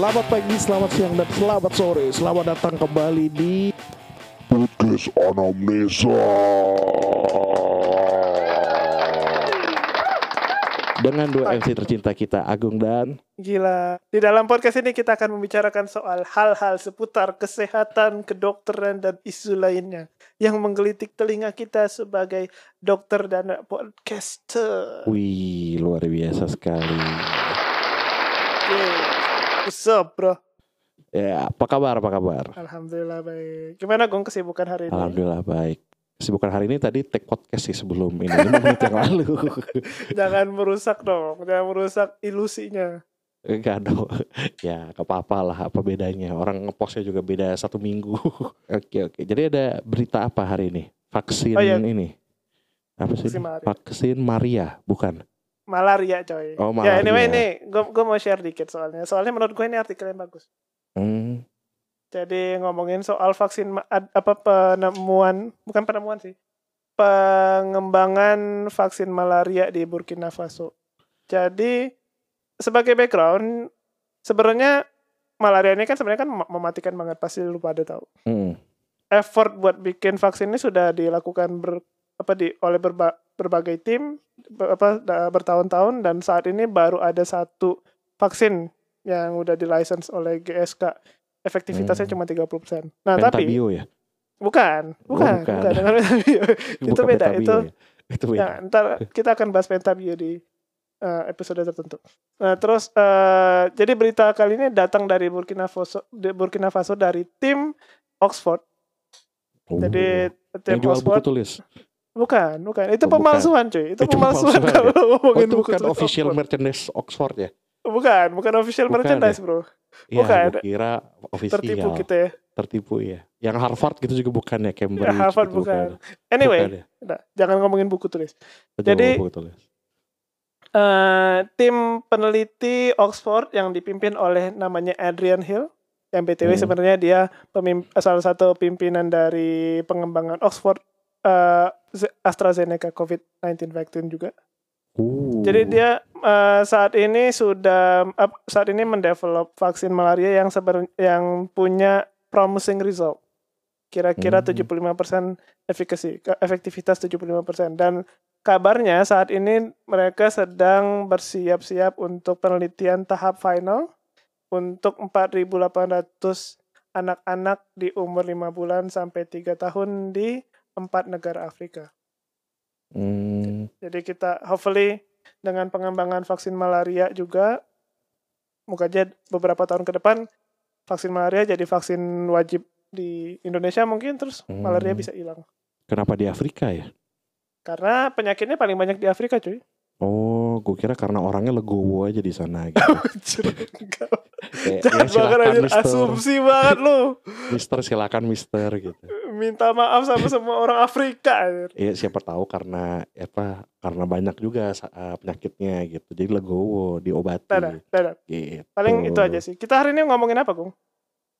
Selamat pagi, selamat siang, dan selamat sore. Selamat datang kembali di Podcast Anamnesa. dengan dua MC tercinta kita, Agung dan Gila. Di dalam podcast ini kita akan membicarakan soal hal-hal seputar kesehatan, kedokteran, dan isu lainnya yang menggelitik telinga kita sebagai dokter dan podcaster. Wih, luar biasa sekali. Yeah. What's up, bro? Ya, apa kabar? Apa kabar? Alhamdulillah baik. Gimana Gong kesibukan hari ini? Alhamdulillah baik. Kesibukan hari ini tadi take podcast sih sebelum ini 5 menit yang lalu. Jangan merusak dong, jangan merusak ilusinya. Enggak dong. Ya, gak apa-apa lah. Apa bedanya? Orang ngepostnya juga beda satu minggu. oke, oke. Jadi ada berita apa hari ini? Vaksin Oh, iya. ini. Apa sih? Vaksin? Maria. Vaksin Maria, bukan? Malaria coy. Oh, Ya anyway malaria. ini gue mau share dikit soalnya. Soalnya menurut gue ini artikel yang bagus. Hmm. Jadi ngomongin soal vaksin apa penemuan bukan penemuan sih. Pengembangan vaksin malaria di Burkina Faso. Jadi sebagai background sebenarnya malaria ini kan sebenarnya kan mem- mematikan banget pasti lu pada tahu. Hmm. Effort buat bikin vaksin ini sudah dilakukan ber, apa di oleh berba- berbagai tim ber- apa da- bertahun-tahun dan saat ini baru ada satu vaksin yang udah di license oleh GSK. Efektivitasnya Hmm. cuma 30%. Nah, tapi Pentabio ya? Bukan, Oh, bukan, bukan. bukan, dengan pentabio. itu Bukan beda, Pentabio itu ya? Itu beda. ya, ntar kita akan bahas pentabio di uh, episode tertentu. Nah, terus uh, jadi berita kali ini datang dari Burkina Faso, Burkina Faso dari tim Oxford. Oh. Jadi yang tim buku Oxford tulis. Bukan, bukan. Itu Oh, bukan. pemalsuan, cuy. Itu Itu pemalsuan pemalsuan kalau Oh, ngomongin itu buku bukan official Oxford. merchandise Oxford ya? Bukan, bukan official Bukan merchandise, Bro. Iya, Bukan. gua kira official. Tertipu kita ya. Tertipu ya. Yang Harvard gitu juga bukan ya, Cambridge Ya, Harvard gitu bukan. Bukan Anyway, ya. udah, jangan ngomongin buku tulis. Coba Jadi- buku tulis. eh tim peneliti Oxford yang dipimpin oleh namanya Adrian Hill yang btw Hmm. sebenarnya dia pemim- salah satu pimpinan dari pengembangan Oxford Z- AstraZeneca COVID-19 vaksin juga. Uh. Jadi dia eh, saat ini sudah ap- saat ini mendevelop vaksin malaria yang seber, yang punya promising result. Kira-kira Hmm. 75% efficacy, ke- efektivitas 75% dan kabarnya saat ini mereka sedang bersiap-siap untuk penelitian tahap final untuk 4.800 anak-anak di umur 5 bulan sampai 3 tahun di empat negara Afrika. Hmm. Jadi kita hopefully dengan pengembangan vaksin malaria juga moga aja beberapa tahun ke depan vaksin malaria jadi vaksin wajib di Indonesia mungkin terus Hmm. malaria bisa hilang. Kenapa di Afrika ya? Karena penyakitnya paling banyak di Afrika cuy. Oh, gue kira karena orangnya legowo aja di sana gitu. Kayak, Jangan ya, banget silakan Mister. asumsi banget lu. Mister silakan Mister gitu. Minta maaf sama semua orang Afrika. Iya siapa tahu karena apa karena banyak juga eh, penyakitnya gitu. Jadi legowo diobati. Dadah, dadah. Gitu. Paling itu aja sih. Kita hari ini ngomongin apa, Gung?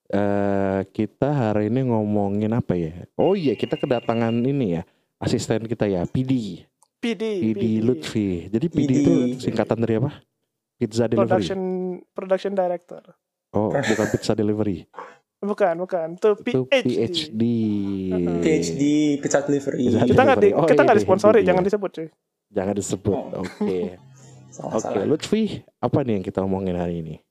Eh kita hari ini ngomongin apa ya? Oh iya kita kedatangan ini ya asisten kita ya PD PD. PD Lutfi. Jadi PD PD. itu singkatan dari apa? Pizza delivery. Production production director. Oh bukan pizza delivery. Bukan, bukan. Itu Itu PhD. PhD. Uh-uh. PhD pizza delivery. Pizza Kita nggak di. Oh, kita iya, nggak iya, disponsori, itu dia. jangan disebut cuy. Jangan disebut. Oke. Salah, Oke, salah. Lutfi, apa nih yang kita omongin hari ini?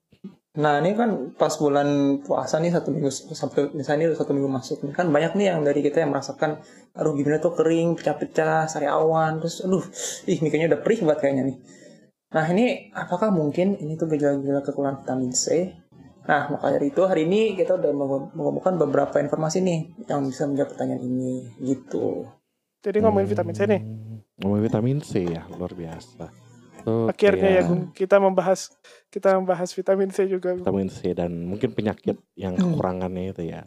Nah ini kan pas bulan puasa nih satu minggu sampai misalnya ini satu minggu masuk nih kan banyak nih yang dari kita yang merasakan aduh gimana tuh kering pecah-pecah sariawan terus aduh ih mikirnya udah perih banget kayaknya nih. Nah ini apakah mungkin ini tuh gejala-gejala kekurangan vitamin C? Nah maka dari itu hari ini kita udah mengum- mengumpulkan beberapa informasi nih yang bisa menjawab pertanyaan ini gitu. Jadi ngomongin vitamin C nih. Ngomongin vitamin C ya, luar biasa. Tuh, Akhirnya ya, Gung, kita membahas kita membahas vitamin C juga. Gung. Vitamin C dan mungkin penyakit yang Hmm. kekurangannya itu ya.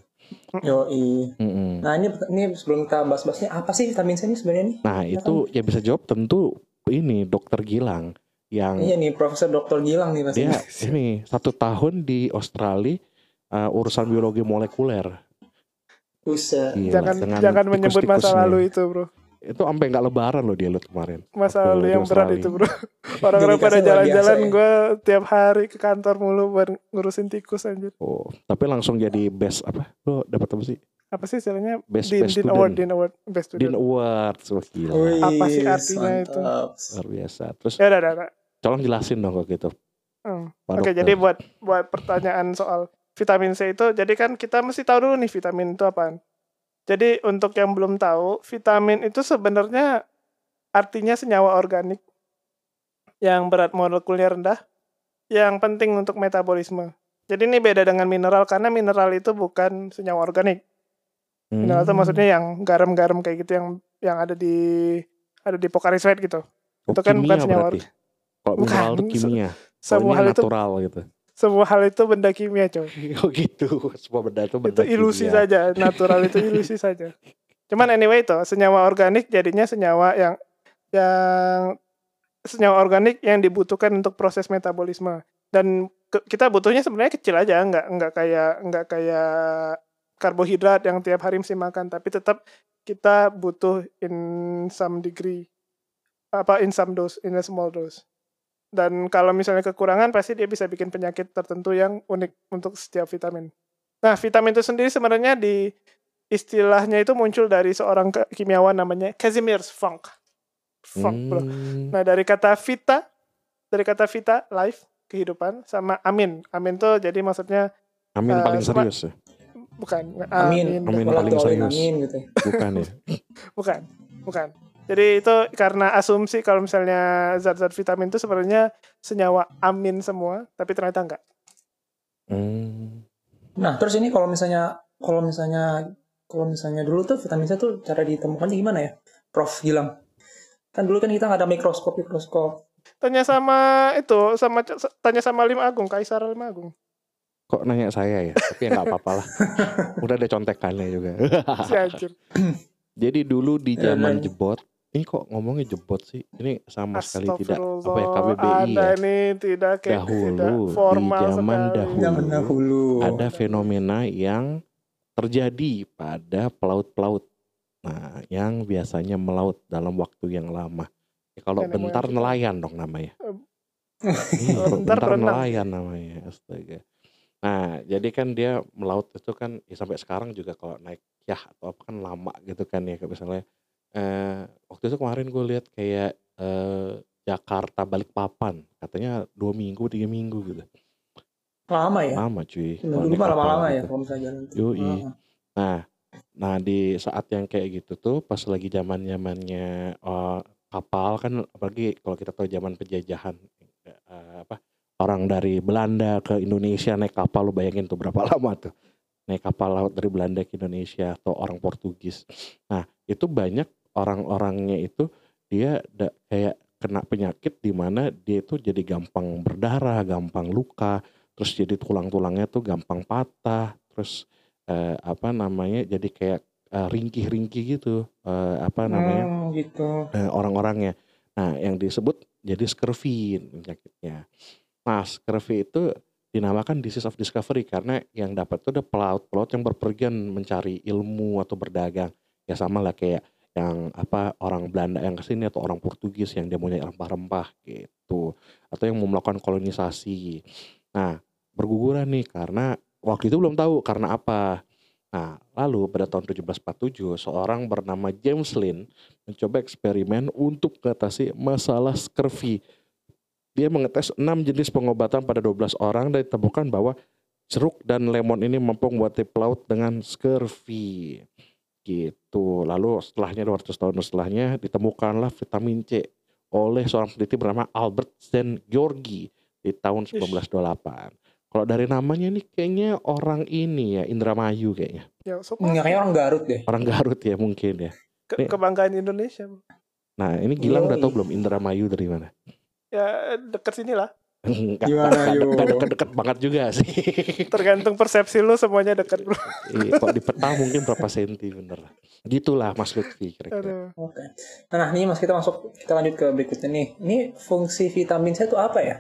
Mm-mm. Nah ini ini sebelum kita bahas-bahasnya apa sih vitamin C ini sebenarnya nih? Nah, itu yang bisa jawab tentu ini dokter Gilang yang Iya nih Profesor Dr. Gilang nih pasti. dia ini satu tahun di Australia uh, urusan biologi molekuler. Buset. Gila, Jangan dengan jangan menyebut masa lalu itu, Bro. Itu sampai nggak lebaran loh dia lu kemarin. Masa lalu yang berat itu bro. Orang-orang pada jalan-jalan, ya. gue tiap hari ke kantor mulu buat ngurusin tikus anjir. Oh, tapi langsung jadi best apa? Lo dapat apa sih? Apa sih istilahnya? Best Dean, best Dean student. Award, Dean Award, Best Dean Student. Awards, wah gila. Wih, Apa sih artinya itu? mantap. Luar biasa. Terus Ya udah, udah, udah. Tolong jelasin dong kok gitu. Hmm. Oke, dokter. jadi buat buat pertanyaan soal vitamin C itu, jadi kan kita mesti tahu dulu nih vitamin itu apaan. Jadi untuk yang belum tahu, vitamin itu sebenarnya artinya senyawa organik yang berat molekulnya rendah, yang penting untuk metabolisme. Jadi ini beda dengan mineral karena mineral itu bukan senyawa organik. Mineral itu Hmm. maksudnya yang garam-garam kayak gitu yang yang ada di ada di Pocari Sweat gitu. Oh, itu kan bukan kimia senyawa berarti. Kalau mineral itu kimia. Semua hal itu natural gitu. semua hal itu benda kimia, coy. Oh gitu. Semua benda itu benda itu ilusi kimia. saja natural itu ilusi saja cuman anyway itu senyawa organik jadinya senyawa yang yang senyawa organik yang dibutuhkan untuk proses metabolisme dan ke- kita butuhnya sebenarnya kecil aja nggak nggak kayak nggak kayak karbohidrat yang tiap hari mesti makan tapi tetap kita butuh in some degree apa in some dose in a small dose dan kalau misalnya kekurangan pasti dia bisa bikin penyakit tertentu yang unik untuk setiap vitamin Nah, vitamin itu sendiri sebenarnya di istilahnya itu muncul dari seorang kimiawan namanya Casimir Funk. Funk, bro. Hmm. Nah, dari kata vita, dari kata vita, life, kehidupan, sama amin. Amin tuh jadi maksudnya Amin Eh, paling serius ya? bukan Amin. Amin Malah paling serius. amin gitu. Bukan ya? bukan, bukan. Jadi itu karena asumsi kalau misalnya zat-zat vitamin itu sebenarnya senyawa amin semua, tapi ternyata enggak. Hmm. Nah, terus ini kalau misalnya kalau misalnya kalau misalnya dulu tuh vitamin C tuh cara ditemukannya gimana ya? Prof Gilang. Kan dulu kan kita nggak ada mikroskop mikroskop. Tanya sama itu, sama tanya sama Lim Agung, Kaisar Lim Agung. Kok nanya saya ya? Tapi ya nggak apa-apa lah. Udah ada contekannya juga. Si anjir. Jadi dulu di Ya, zaman jebot, ini kok ngomongnya jebot sih? Ini sama sekali tidak apa ya KBBI ada ya. ini tidak kayak Dahulu, tidak di formal zaman sekali. dahulu. Zaman dahulu. Ada fenomena yang terjadi pada pelaut-pelaut. Nah, yang biasanya melaut dalam waktu yang lama. Ya, kalau bentar kita. nelayan dong namanya. Kalau bentar bentar nelayan namanya. Astaga. Nah, jadi kan dia melaut itu kan ya sampai sekarang juga kalau naik yah atau apa kan lama gitu kan ya misalnya eh waktu itu kemarin gue lihat kayak eh Jakarta Balikpapan katanya dua minggu tiga minggu gitu Lama ya. lama cuy Dulu lama-lama ya gitu. kalau misalnya jalan. Yoi. Ah. Nah, nah di saat yang kayak gitu tuh pas lagi zaman zamannya kapal kan apalagi kalau kita tahu zaman penjajahan eh, apa orang dari Belanda ke Indonesia naik kapal lu bayangin tuh berapa lama tuh naik kapal laut dari Belanda ke Indonesia atau orang Portugis. Nah itu banyak orang-orangnya itu dia da- kayak kena penyakit di mana dia itu jadi gampang berdarah, gampang luka, terus jadi tulang-tulangnya tuh gampang patah, terus eh, apa namanya jadi kayak eh, ringkih-ringkih gitu eh, apa namanya Hmm, gitu. eh, orang-orangnya. Nah, yang disebut jadi scurvy penyakitnya. Nah, scurvy itu dinamakan disease of discovery karena yang dapat itu ada pelaut-pelaut yang berpergian mencari ilmu atau berdagang. Ya sama lah kayak yang apa orang Belanda yang ke sini atau orang Portugis yang dia mau nyari rempah-rempah gitu atau yang mau melakukan kolonisasi. Nah, berguguran nih karena waktu itu belum tahu karena apa. Nah, lalu pada tahun 1747 seorang bernama James Lynn mencoba eksperimen untuk mengatasi masalah scurvy. Dia mengetes 6 jenis pengobatan pada 12 orang dan ditemukan bahwa jeruk dan lemon ini mampu membuat pelaut dengan scurvy. Gitu. Lalu setelahnya 200 tahun setelahnya ditemukanlah vitamin C oleh seorang peneliti bernama Albert Zen Georgi di tahun 1928. Kalau dari namanya nih kayaknya orang ini ya Indramayu kayaknya. Ya, so Nggak kayak orang Garut deh. Orang Garut ya mungkin ya. ke- kebanggaan Indonesia. Nah ini Gilang udah Yoi. tahu belum Indramayu dari mana? Ya dekat sini lah. Enggak, Gimana, yo? deket-deket banget juga sih. Tergantung persepsi lu semuanya dekat bro. Iya, Kok di peta mungkin berapa senti bener. Gitulah Mas Lutfi kira-kira. Oke. Nah, nih Mas kita masuk kita lanjut ke berikutnya nih. Ini fungsi vitamin C itu apa ya?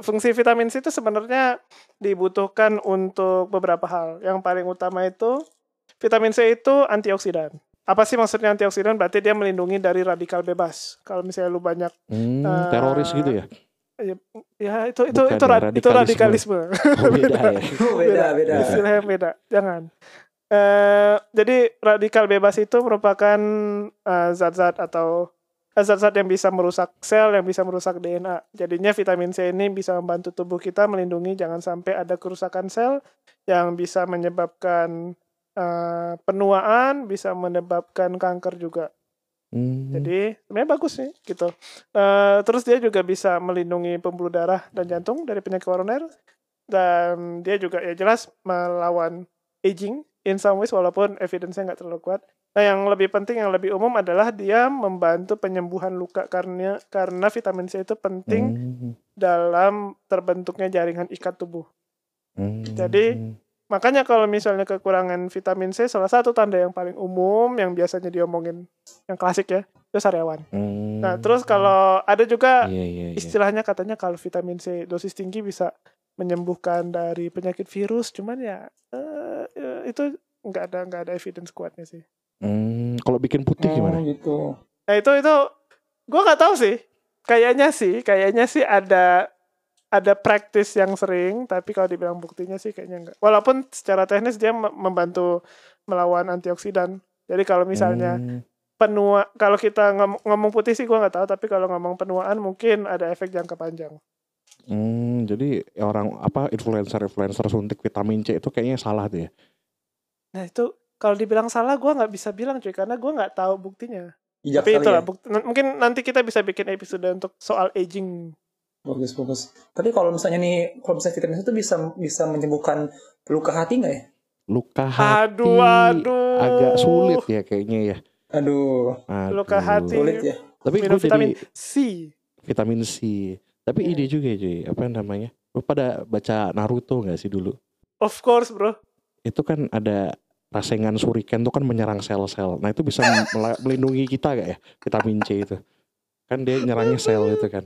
Fungsi vitamin C itu sebenarnya dibutuhkan untuk beberapa hal. Yang paling utama itu vitamin C itu antioksidan. apa sih maksudnya antioksidan? Berarti dia melindungi dari radikal bebas. Kalau misalnya lu banyak Hmm, Eh, teroris gitu ya? Ya itu itu Bukan itu, ya, ra- itu radikalisme. Oh, beda ya. beda beda. Istilahnya beda. Jangan. Eh, jadi radikal bebas itu merupakan eh, zat-zat atau eh, zat-zat yang bisa merusak sel, yang bisa merusak DNA. Jadinya vitamin C ini bisa membantu tubuh kita melindungi jangan sampai ada kerusakan sel yang bisa menyebabkan eh, penuaan, bisa menyebabkan kanker juga. Hmm. Jadi sebenarnya bagus sih gitu. Eh, terus dia juga bisa melindungi pembuluh darah dan jantung dari penyakit koroner dan dia juga ya jelas melawan aging in some ways walaupun evidence-nya nggak terlalu kuat. Nah yang lebih penting yang lebih umum adalah dia membantu penyembuhan luka karena karena vitamin C itu penting Hmm. dalam terbentuknya jaringan ikat tubuh. Hmm. Jadi, Makanya kalau misalnya kekurangan vitamin C salah satu tanda yang paling umum yang biasanya diomongin yang klasik ya itu sariawan. Hmm. Nah, terus kalau ada juga Iya, iya, iya. istilahnya katanya kalau vitamin C dosis tinggi bisa menyembuhkan dari penyakit virus, cuman ya eh, eh, itu nggak ada nggak ada evidence kuatnya sih. Hmm, kalau bikin putih Oh, gimana? gitu. Nah itu itu gue nggak tahu sih. Kayaknya sih, kayaknya sih ada ada praktis yang sering, tapi kalau dibilang buktinya sih kayaknya enggak. Walaupun secara teknis dia mem- membantu melawan antioksidan. Jadi kalau misalnya Hmm. penua, kalau kita ngom- ngomong putih sih gue nggak tahu, tapi kalau ngomong penuaan mungkin ada efek jangka panjang. Hmm, jadi orang apa influencer-influencer suntik vitamin C itu kayaknya salah tuh ya. Nah itu kalau dibilang salah gue nggak bisa bilang cuy, karena gue nggak tahu buktinya. Bijak tapi itulah ya. bukti. Mungkin nanti kita bisa bikin episode untuk soal aging. Bagus bagus. Tapi kalau misalnya nih, kalau misalnya vitamin C itu bisa bisa menyembuhkan luka hati nggak ya? Luka hati Aduh, aduh. agak sulit ya kayaknya ya. Aduh, Aduh. Luka hati. sulit ya. Tapi Minum vitamin jadi C. vitamin C. Tapi Iya. ide juga cuy, apa namanya? Lu pada baca Naruto nggak sih dulu? Of course bro. Itu kan ada rasengan shuriken tuh kan menyerang sel-sel. Nah itu bisa melindungi kita gak ya vitamin C itu? Kan dia nyerangnya sel itu kan.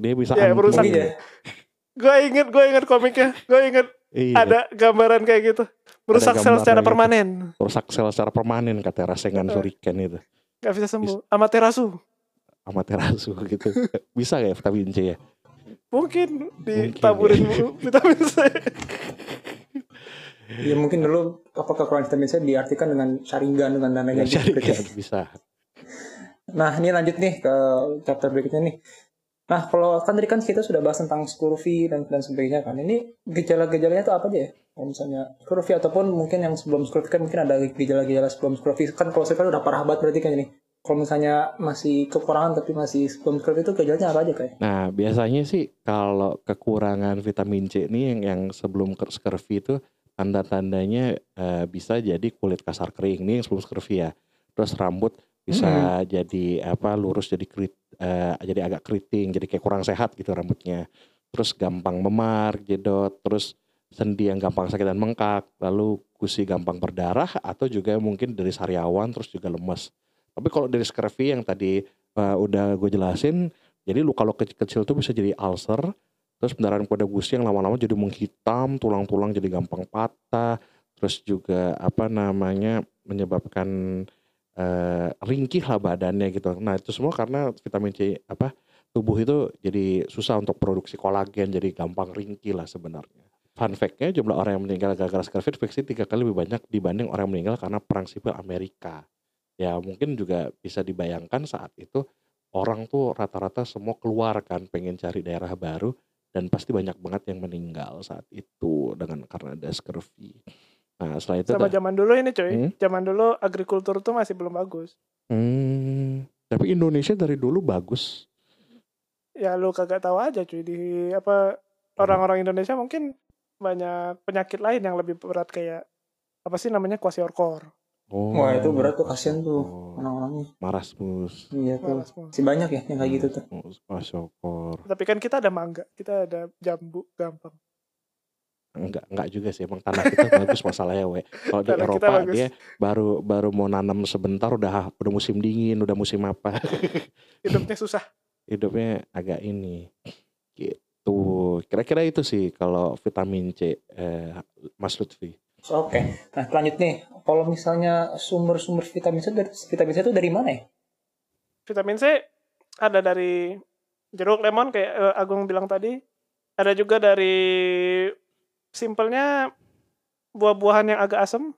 Dia bisa Ya. Mungkin ya. Gue inget, gue inget komiknya. Gue inget Iya, ada gambaran kayak gitu. Merusak sel secara gitu. permanen. merusak sel secara permanen kata rasengan Heeh. shuriken itu. Gak bisa sembuh. Amaterasu. Amaterasu gitu. Bisa gak ya vitamin C ya? Mungkin Mungkin, ditaburin vitamin C. Ya mungkin dulu apa kekurangan vitamin C diartikan dengan sharingan dengan dan lain-lain. Ya, gitu. bisa. Nah, ini lanjut nih ke chapter berikutnya nih. Nah, kalau kan tadi kan kita sudah bahas tentang scurvy dan dan sebagainya kan. Ini gejala-gejalanya tuh apa aja ya? Kalau misalnya scurvy ataupun mungkin yang sebelum scurvy kan mungkin ada gejala-gejala sebelum scurvy. Kan kalau scurvy udah parah banget berarti kan ini. Kalau misalnya masih kekurangan tapi masih sebelum scurvy itu gejalanya apa aja kayak? Nah, biasanya sih kalau kekurangan vitamin C ini yang yang sebelum scurvy itu tanda-tandanya eh, bisa jadi kulit kasar kering ini yang sebelum scurvy ya. Terus rambut bisa jadi apa lurus jadi krit, eh, jadi agak keriting, jadi kayak kurang sehat gitu rambutnya. Terus gampang memar, jedot, terus sendi yang gampang sakit dan mengkak, lalu gusi gampang berdarah atau juga mungkin dari sariawan terus juga lemes. Tapi kalau dari scurvy yang tadi eh, udah gue jelasin jadi luka-luka kecil-kecil tuh bisa jadi ulcer, terus pendarahan pada gusi yang lama-lama jadi menghitam, tulang-tulang jadi gampang patah, terus juga apa namanya menyebabkan eh, ringkih lah badannya gitu. Nah itu semua karena vitamin C apa tubuh itu jadi susah untuk produksi kolagen, jadi gampang ringkih lah sebenarnya. Fun fact-nya jumlah orang yang meninggal gara-gara scurvy infeksi tiga kali lebih banyak dibanding orang yang meninggal karena perang sipil Amerika. Ya mungkin juga bisa dibayangkan saat itu orang tuh rata-rata semua keluar kan pengen cari daerah baru dan pasti banyak banget yang meninggal saat itu dengan karena ada scurvy. Nah setelah itu Sama dah- zaman dulu ini coy. Hmm? Zaman dulu agrikultur tuh masih belum bagus. Hmm, tapi Indonesia dari dulu bagus. Ya lu kagak tahu aja cuy di apa orang-orang Indonesia mungkin banyak penyakit lain yang lebih berat kayak apa sih namanya kwashiorkor. Oh, Wah, itu berat tuh kasihan tuh Oh, orang-orangnya. marasmus. Iya tuh. Malas. Si banyak ya yang kayak gitu tuh. Kwashiorkor. Tapi kan kita ada mangga, kita ada jambu, gampang. Enggak, enggak juga sih. Emang tanah kita bagus masalahnya, we. Kalau di Eropa dia baru baru mau nanam sebentar udah udah musim dingin, udah musim apa. Hidupnya susah. Hidupnya agak ini. Gitu. Kira-kira itu sih kalau vitamin C eh, Mas Lutfi. Oke. Nah, lanjut nih. Kalau misalnya sumber-sumber vitamin C dari vitamin C itu dari mana ya? Vitamin C ada dari jeruk lemon kayak eh, Agung bilang tadi. Ada juga dari simpelnya buah-buahan yang agak asam,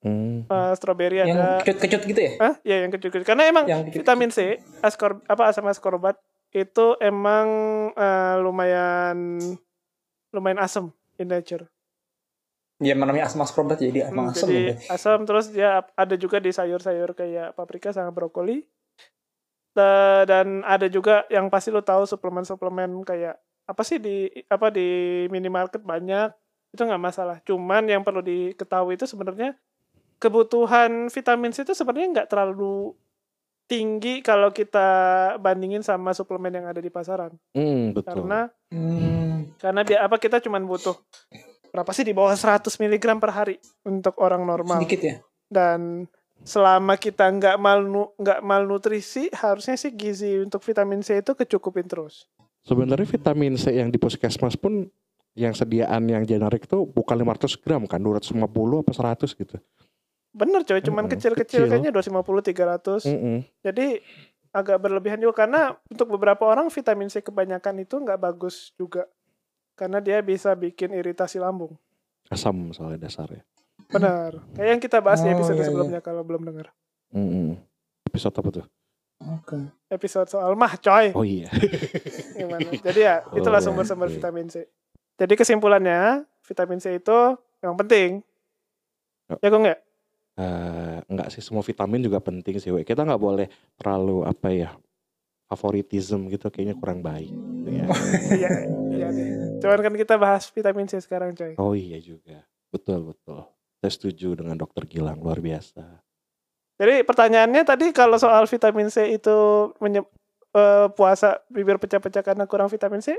Hmm. eh, strawberry Yang ada. kecut-kecut gitu ya? Hah? Ya yang kecut-kecut. Karena emang Yang kecut- vitamin C, askor apa asam ascorbat itu emang eh, lumayan lumayan asam in nature. Ya namanya asam ascorbat jadi Hmm, emang asam jadi ya. asam terus dia ada juga di sayur-sayur kayak paprika sama brokoli. Da- Dan ada juga yang pasti lo tahu suplemen-suplemen kayak apa sih di apa di minimarket banyak itu nggak masalah. Cuman yang perlu diketahui itu sebenarnya kebutuhan vitamin C itu sebenarnya nggak terlalu tinggi kalau kita bandingin sama suplemen yang ada di pasaran. Hmm, betul. Karena Hmm. karena dia apa kita cuman butuh berapa sih di bawah 100 mg per hari untuk orang normal Sedikit ya? dan selama kita nggak malnu nggak malnutrisi harusnya sih gizi untuk vitamin C itu kecukupin terus Sebenarnya vitamin C yang di puskesmas pun yang sediaan yang generik tuh bukan 500 gram kan, 250 apa 100 gitu. bener coy cuman kecil-kecil kecil. kayaknya 250 300 Mm-mm. jadi agak berlebihan juga karena untuk beberapa orang vitamin C kebanyakan itu nggak bagus juga karena dia bisa bikin iritasi lambung Asam soalnya dasarnya. benar kayak yang kita bahas di Oh, episode iya, iya. sebelumnya kalau belum dengar Mm-mm. Episode apa tuh? Oke. episode soal mah coy Oh iya. gimana. Jadi ya itulah Oh, sumber-sumber oke. vitamin C. Jadi kesimpulannya vitamin C itu yang penting. Ya kok nggak? Eh, enggak sih semua vitamin juga penting sih. We. Kita nggak boleh terlalu apa ya favoritism gitu kayaknya kurang baik. gitu ya. Iya, iya deh. Cuman kan kita bahas vitamin C sekarang coy. Oh iya juga. Betul betul. Saya setuju dengan dokter Gilang luar biasa. Jadi pertanyaannya tadi kalau soal vitamin C itu menye- eh, puasa bibir pecah-pecah karena kurang vitamin C,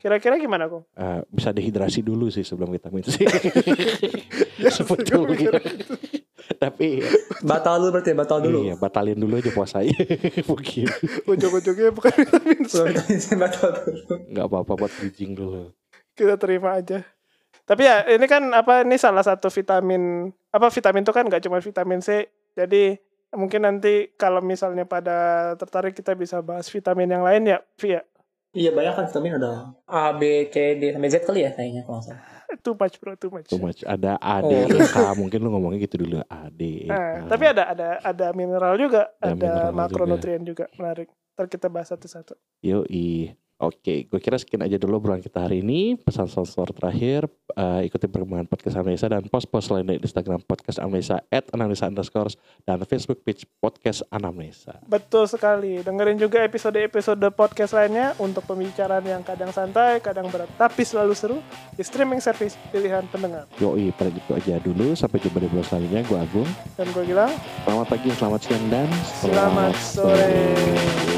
kira-kira gimana kok? Eh, bisa dehidrasi dulu sih sebelum vitamin C. Ya, Sebetulnya. Tapi Batal dulu berarti ya, batal dulu. iya batalin dulu aja puasanya. Mungkin Ujung-ujungnya bukan vitamin C. Sebelum vitamin C batal dulu. nggak apa-apa buat bridging dulu. kita terima aja. Tapi ya ini kan apa ini salah satu vitamin apa vitamin itu kan nggak cuma vitamin C. Jadi mungkin nanti kalau misalnya pada tertarik kita bisa bahas vitamin yang lain ya, Vi ya. Iya banyak kan vitamin ada A, B, C, D sampai Z kali ya kayaknya kalau salah. Too much bro, too much. Too much. Ada A, D, Oh. E, K. Mungkin lu ngomongnya gitu dulu. A, D, E, Nah, K. tapi ada ada ada mineral juga, Ada ada, makronutrien juga. menarik. Ntar kita bahas satu-satu. Yoi. Oke, gue kira sekian aja dulu obrolan kita hari ini. Pesan sponsor terakhir, eh, ikuti perkembangan podcast Amnesa dan post-post lainnya di Instagram podcast Amnesa at Anamnesa underscore dan Facebook page podcast Anamnesa. Betul sekali. Dengerin juga episode-episode podcast lainnya untuk pembicaraan yang kadang santai, kadang berat, tapi selalu seru di streaming service pilihan pendengar. Yoi, pada gitu aja dulu. Sampai jumpa di bulan selanjutnya. Gue Agung. Dan gue bilang, Selamat pagi, selamat siang, dan selamat sore.